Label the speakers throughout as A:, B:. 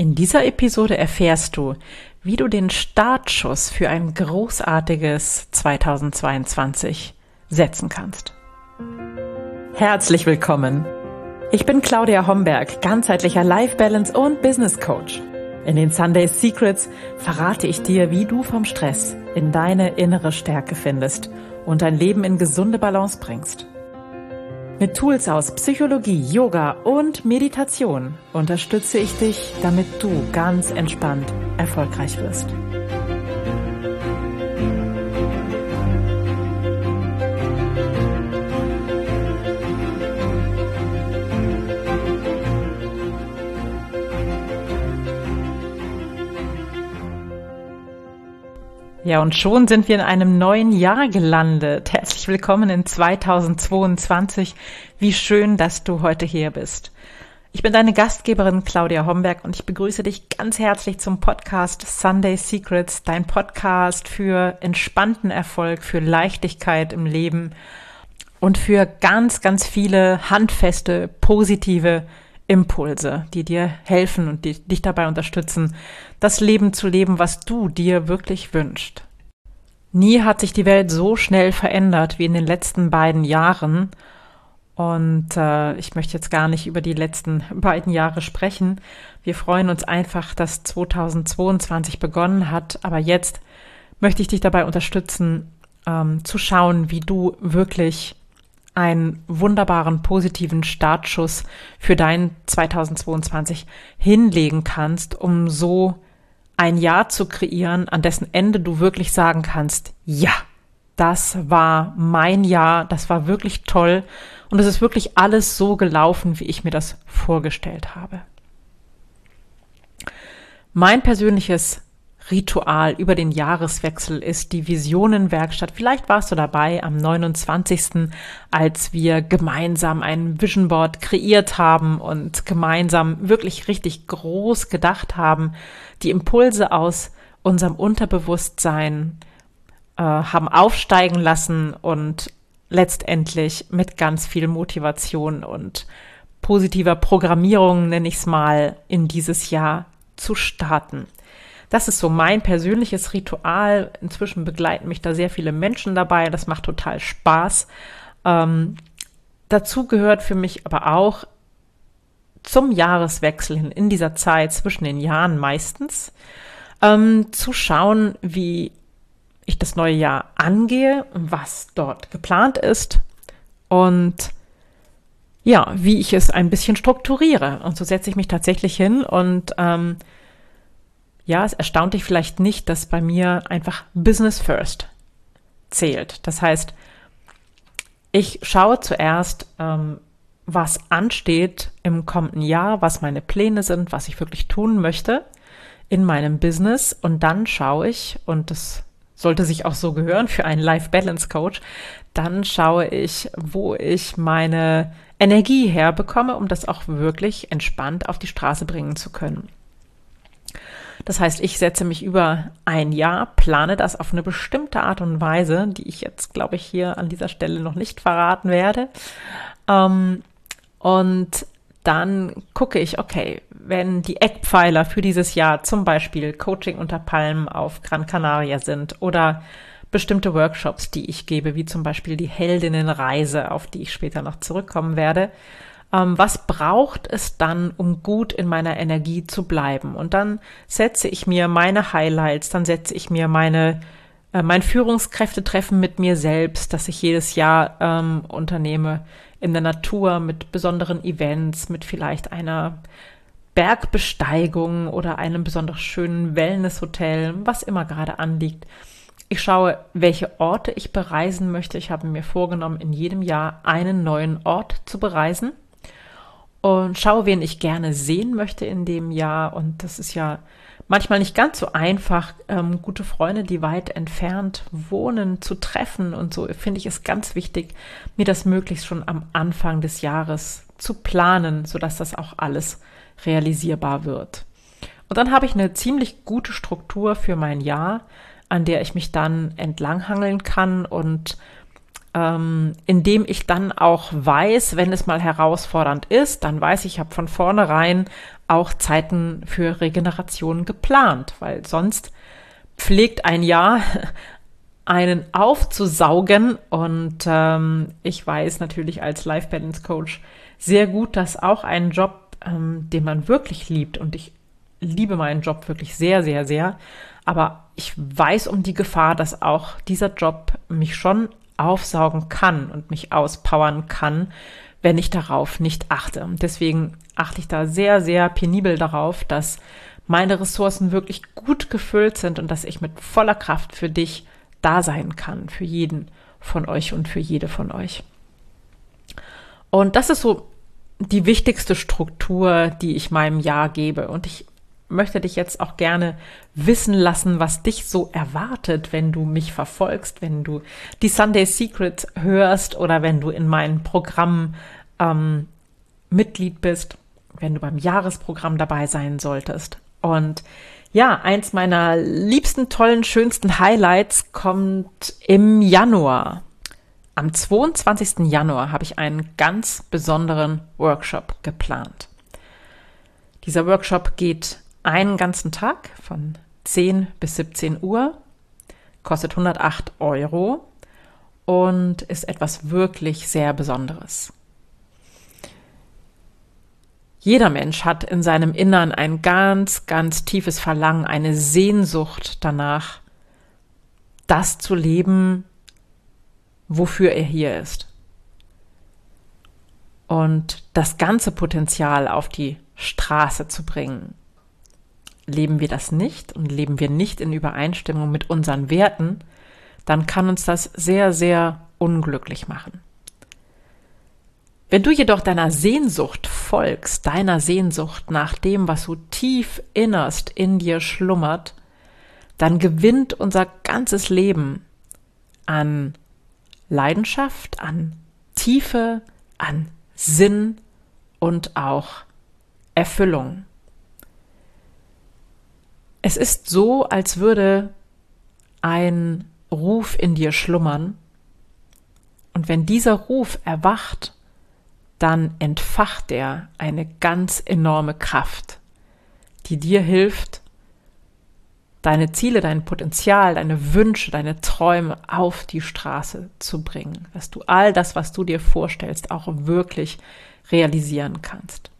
A: In dieser Episode erfährst du, wie du den Startschuss für ein großartiges 2022 setzen kannst. Herzlich willkommen. Ich bin Claudia Homberg, ganzheitlicher Life Balance und Business Coach. In den Sunday Secrets verrate ich dir, wie du vom Stress in deine innere Stärke findest und dein Leben in gesunde Balance bringst. Mit Tools aus Psychologie, Yoga und Meditation unterstütze ich dich, damit du ganz entspannt erfolgreich wirst. Ja, und schon sind wir in einem neuen Jahr gelandet. Herzlich willkommen in 2022. Wie schön, dass du heute hier bist. Ich bin deine Gastgeberin Claudia Homberg und ich begrüße dich ganz herzlich zum Podcast Sunday Secrets, dein Podcast für entspannten Erfolg, für Leichtigkeit im Leben und für ganz, ganz viele handfeste, positive Impulse, die dir helfen und die dich dabei unterstützen, das Leben zu leben, was du dir wirklich wünschst. Nie hat sich die Welt so schnell verändert wie in den letzten beiden Jahren. Und äh, ich möchte jetzt gar nicht über die letzten beiden Jahre sprechen. Wir freuen uns einfach, dass 2022 begonnen hat. Aber jetzt möchte ich dich dabei unterstützen, ähm, zu schauen, wie du wirklich einen wunderbaren positiven Startschuss für dein 2022 hinlegen kannst, um so ein Jahr zu kreieren, an dessen Ende du wirklich sagen kannst, ja, das war mein Jahr, das war wirklich toll und es ist wirklich alles so gelaufen, wie ich mir das vorgestellt habe. Mein persönliches Ritual über den Jahreswechsel ist die Visionenwerkstatt. Vielleicht warst du dabei am 29., als wir gemeinsam ein Vision Board kreiert haben und gemeinsam wirklich richtig groß gedacht haben, die Impulse aus unserem Unterbewusstsein äh, haben aufsteigen lassen und letztendlich mit ganz viel Motivation und positiver Programmierung, nenne ich es mal, in dieses Jahr zu starten. Das ist so mein persönliches Ritual. Inzwischen begleiten mich da sehr viele Menschen dabei. Das macht total Spaß. Ähm, dazu gehört für mich aber auch zum Jahreswechsel hin, in dieser Zeit zwischen den Jahren meistens, ähm, zu schauen, wie ich das neue Jahr angehe, was dort geplant ist und ja, wie ich es ein bisschen strukturiere. Und so setze ich mich tatsächlich hin und ähm, ja, es erstaunt dich vielleicht nicht, dass bei mir einfach Business First zählt. Das heißt, ich schaue zuerst, ähm, was ansteht im kommenden Jahr, was meine Pläne sind, was ich wirklich tun möchte in meinem Business und dann schaue ich, und das sollte sich auch so gehören für einen Life Balance Coach, dann schaue ich, wo ich meine Energie herbekomme, um das auch wirklich entspannt auf die Straße bringen zu können. Das heißt, ich setze mich über ein Jahr, plane das auf eine bestimmte Art und Weise, die ich jetzt, glaube ich, hier an dieser Stelle noch nicht verraten werde. Ähm, und dann gucke ich, okay, wenn die Eckpfeiler für dieses Jahr zum Beispiel Coaching unter Palmen auf Gran Canaria sind oder bestimmte Workshops, die ich gebe, wie zum Beispiel die Heldinnenreise, auf die ich später noch zurückkommen werde, ähm, was braucht es dann, um gut in meiner Energie zu bleiben? Und dann setze ich mir meine Highlights, dann setze ich mir meine äh, mein Führungskräftetreffen mit mir selbst, das ich jedes Jahr ähm, unternehme in der Natur mit besonderen Events, mit vielleicht einer Bergbesteigung oder einem besonders schönen Wellnesshotel, was immer gerade anliegt. Ich schaue, welche Orte ich bereisen möchte. Ich habe mir vorgenommen, in jedem Jahr einen neuen Ort zu bereisen und schaue, wen ich gerne sehen möchte in dem Jahr. Und das ist ja manchmal nicht ganz so einfach, ähm, gute Freunde, die weit entfernt wohnen, zu treffen. Und so finde ich es ganz wichtig, mir das möglichst schon am Anfang des Jahres zu planen, sodass das auch alles realisierbar wird. Und dann habe ich eine ziemlich gute Struktur für mein Jahr, an der ich mich dann entlanghangeln kann und ähm, indem ich dann auch weiß, wenn es mal herausfordernd ist, dann weiß ich, ich habe von vornherein auch Zeiten für Regeneration geplant, weil sonst pflegt ein Jahr einen aufzusaugen. Und ähm, ich weiß natürlich als Life Balance Coach sehr gut, dass auch ein Job, ähm, den man wirklich liebt, und ich liebe meinen Job wirklich sehr, sehr, sehr, aber ich weiß um die Gefahr, dass auch dieser Job mich schon aufsaugen kann und mich auspowern kann, wenn ich darauf nicht achte. Deswegen achte ich da sehr, sehr penibel darauf, dass meine Ressourcen wirklich gut gefüllt sind und dass ich mit voller Kraft für dich da sein kann, für jeden von euch und für jede von euch. Und das ist so die wichtigste Struktur, die ich meinem Jahr gebe. Und ich möchte dich jetzt auch gerne wissen lassen, was dich so erwartet, wenn du mich verfolgst, wenn du die Sunday Secret hörst oder wenn du in meinem Programm ähm, Mitglied bist, wenn du beim Jahresprogramm dabei sein solltest. Und ja, eins meiner liebsten, tollen, schönsten Highlights kommt im Januar. Am 22. Januar habe ich einen ganz besonderen Workshop geplant. Dieser Workshop geht einen ganzen Tag von 10 bis 17 Uhr, kostet 108 Euro und ist etwas wirklich sehr Besonderes. Jeder Mensch hat in seinem Innern ein ganz, ganz tiefes Verlangen, eine Sehnsucht danach, das zu leben, wofür er hier ist. Und das ganze Potenzial auf die Straße zu bringen. Leben wir das nicht und leben wir nicht in Übereinstimmung mit unseren Werten, dann kann uns das sehr, sehr unglücklich machen. Wenn du jedoch deiner Sehnsucht folgst, deiner Sehnsucht nach dem, was so tief innerst in dir schlummert, dann gewinnt unser ganzes Leben an Leidenschaft, an Tiefe, an Sinn und auch Erfüllung. Es ist so, als würde ein Ruf in dir schlummern, und wenn dieser Ruf erwacht, dann entfacht er eine ganz enorme Kraft, die dir hilft, deine Ziele, dein Potenzial, deine Wünsche, deine Träume auf die Straße zu bringen, dass du all das, was du dir vorstellst, auch wirklich realisieren kannst.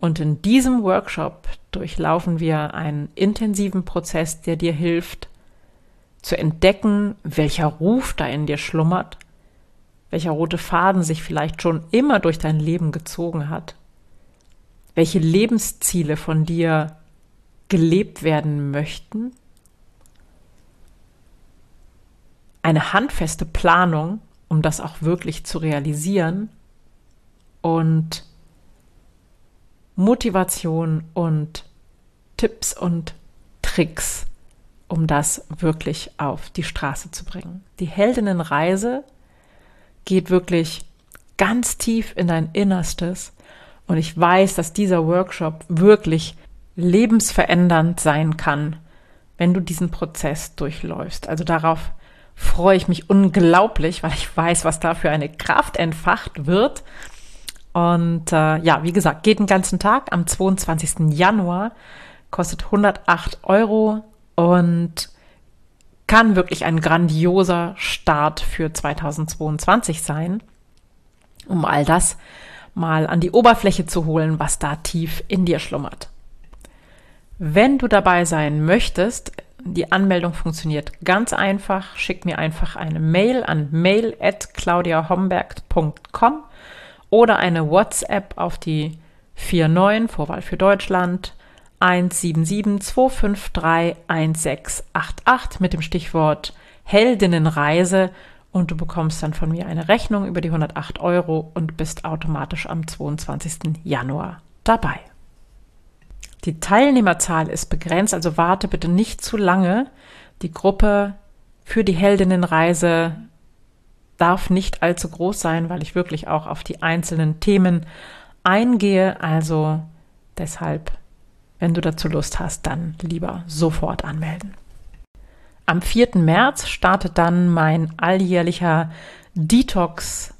A: Und in diesem Workshop durchlaufen wir einen intensiven Prozess, der dir hilft, zu entdecken, welcher Ruf da in dir schlummert welcher rote Faden sich vielleicht schon immer durch dein Leben gezogen hat, welche Lebensziele von dir gelebt werden möchten, eine handfeste Planung, um das auch wirklich zu realisieren. Und Motivation und Tipps und Tricks, um das wirklich auf die Straße zu bringen. Die Heldinnenreise geht wirklich ganz tief in dein Innerstes. Und ich weiß, dass dieser Workshop wirklich lebensverändernd sein kann, wenn du diesen Prozess durchläufst. Also darauf freue ich mich unglaublich, weil ich weiß, was da für eine Kraft entfacht wird. Und äh, ja, wie gesagt, geht den ganzen Tag am 22. Januar, kostet 108 Euro und kann wirklich ein grandioser Start für 2022 sein, um all das mal an die Oberfläche zu holen, was da tief in dir schlummert. Wenn du dabei sein möchtest, die Anmeldung funktioniert ganz einfach. Schick mir einfach eine Mail an mail@claudiahomberg.com oder eine WhatsApp auf die 49 Vorwahl für Deutschland 177-253-1688 mit dem Stichwort Heldinnenreise und du bekommst dann von mir eine Rechnung über die 108 Euro und bist automatisch am 22. Januar dabei. Die Teilnehmerzahl ist begrenzt, also warte bitte nicht zu lange. Die Gruppe für die Heldinnenreise darf nicht allzu groß sein, weil ich wirklich auch auf die einzelnen Themen eingehe. Also deshalb wenn du dazu Lust hast, dann lieber sofort anmelden. Am 4. März startet dann mein alljährlicher Detox-Kurs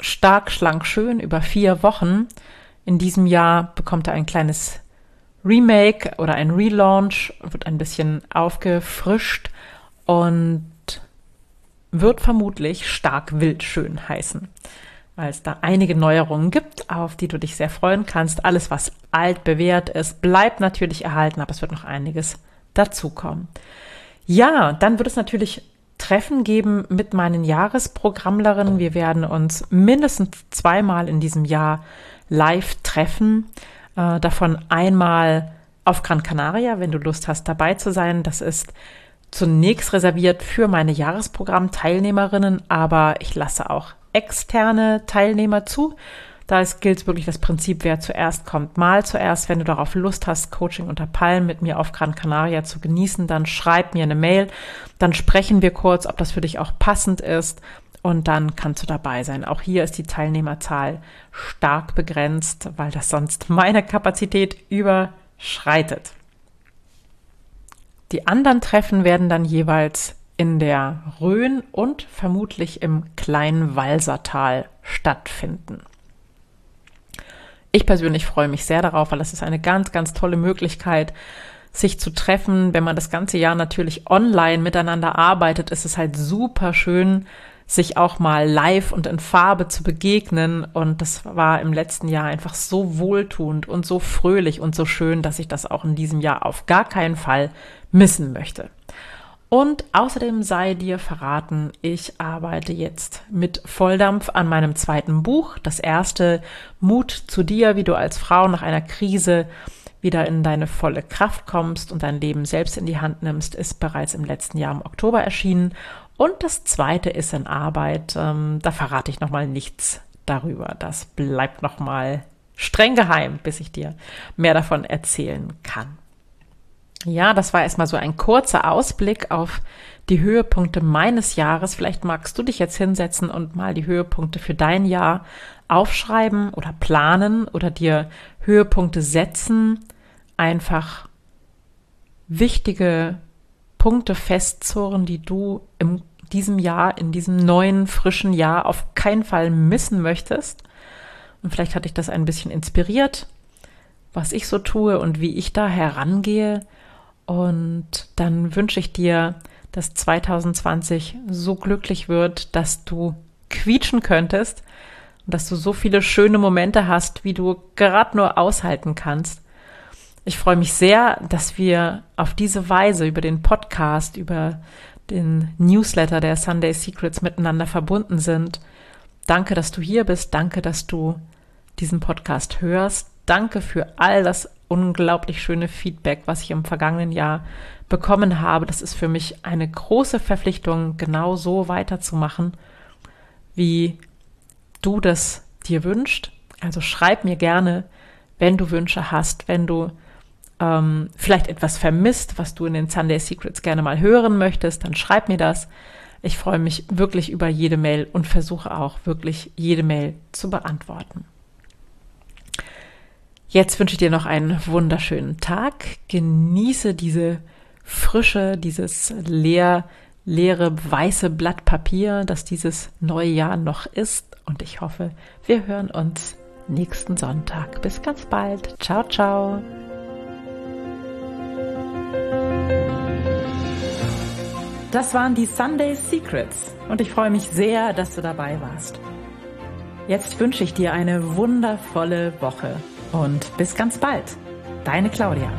A: Stark, Schlank, Schön über vier Wochen, In diesem Jahr bekommt er ein kleines Remake oder ein Relaunch, wird ein bisschen aufgefrischt und wird vermutlich stark wildschön heißen, weil es da einige Neuerungen gibt, auf die du dich sehr freuen kannst. Alles, was alt bewährt ist, bleibt natürlich erhalten, aber es wird noch einiges dazukommen. Ja, dann wird es natürlich Treffen geben mit meinen Jahresprogrammlerinnen. Wir werden uns mindestens zweimal in diesem Jahr live treffen. Äh, davon einmal auf Gran Canaria, wenn du Lust hast, dabei zu sein. Das ist zunächst reserviert für meine Jahresprogramm-Teilnehmerinnen, aber ich lasse auch externe Teilnehmer zu. Da gilt wirklich das Prinzip, wer zuerst kommt, mal zuerst. Wenn du darauf Lust hast, Coaching unter Palmen mit mir auf Gran Canaria zu genießen, dann schreib mir eine Mail. Dann sprechen wir kurz, ob das für dich auch passend ist. Und dann kannst du dabei sein. Auch hier ist die Teilnehmerzahl stark begrenzt, weil das sonst meine Kapazität überschreitet. Die anderen Treffen werden dann jeweils in der Rhön und vermutlich im kleinen Walsertal stattfinden. Ich persönlich freue mich sehr darauf, weil es ist eine ganz, ganz tolle Möglichkeit, sich zu treffen. Wenn man das ganze Jahr natürlich online miteinander arbeitet, ist es halt super schön, sich auch mal live und in Farbe zu begegnen. Und das war im letzten Jahr einfach so wohltuend und so fröhlich und so schön, dass ich das auch in diesem Jahr auf gar keinen Fall missen möchte. Und außerdem sei dir verraten, ich arbeite jetzt mit Volldampf an meinem zweiten Buch. Das erste Mut zu dir, wie du als Frau nach einer Krise wieder in deine volle Kraft kommst und dein Leben selbst in die Hand nimmst, ist bereits im letzten Jahr im Oktober erschienen. Und das zweite ist in Arbeit. Ähm, da verrate ich nochmal nichts darüber. Das bleibt nochmal streng geheim, bis ich dir mehr davon erzählen kann. Ja, das war erstmal so ein kurzer Ausblick auf die Höhepunkte meines Jahres. Vielleicht magst du dich jetzt hinsetzen und mal die Höhepunkte für dein Jahr aufschreiben oder planen oder dir Höhepunkte setzen. Einfach wichtige Punkte festzurren, die du im diesem Jahr, in diesem neuen, frischen Jahr auf keinen Fall missen möchtest. Und vielleicht hat dich das ein bisschen inspiriert, was ich so tue und wie ich da herangehe. Und dann wünsche ich dir, dass 2020 so glücklich wird, dass du quietschen könntest und dass du so viele schöne Momente hast, wie du gerade nur aushalten kannst. Ich freue mich sehr, dass wir auf diese Weise über den Podcast, über den Newsletter der Sunday Secrets miteinander verbunden sind. Danke, dass du hier bist. Danke, dass du diesen Podcast hörst. Danke für all das unglaublich schöne Feedback, was ich im vergangenen Jahr bekommen habe. Das ist für mich eine große Verpflichtung, genau so weiterzumachen, wie du das dir wünschst. Also schreib mir gerne, wenn du Wünsche hast, wenn du ähm, vielleicht etwas vermisst, was du in den Sunday Secrets gerne mal hören möchtest, dann schreib mir das. Ich freue mich wirklich über jede Mail und versuche auch wirklich jede Mail zu beantworten. Jetzt wünsche ich dir noch einen wunderschönen Tag. Genieße diese Frische, dieses leer, leere weiße Blatt Papier, das dieses neue Jahr noch ist. Und ich hoffe, wir hören uns nächsten Sonntag. Bis ganz bald. Ciao, ciao. Das waren die Sunday Secrets und ich freue mich sehr, dass du dabei warst. Jetzt wünsche ich dir eine wundervolle Woche und bis ganz bald. Deine Claudia.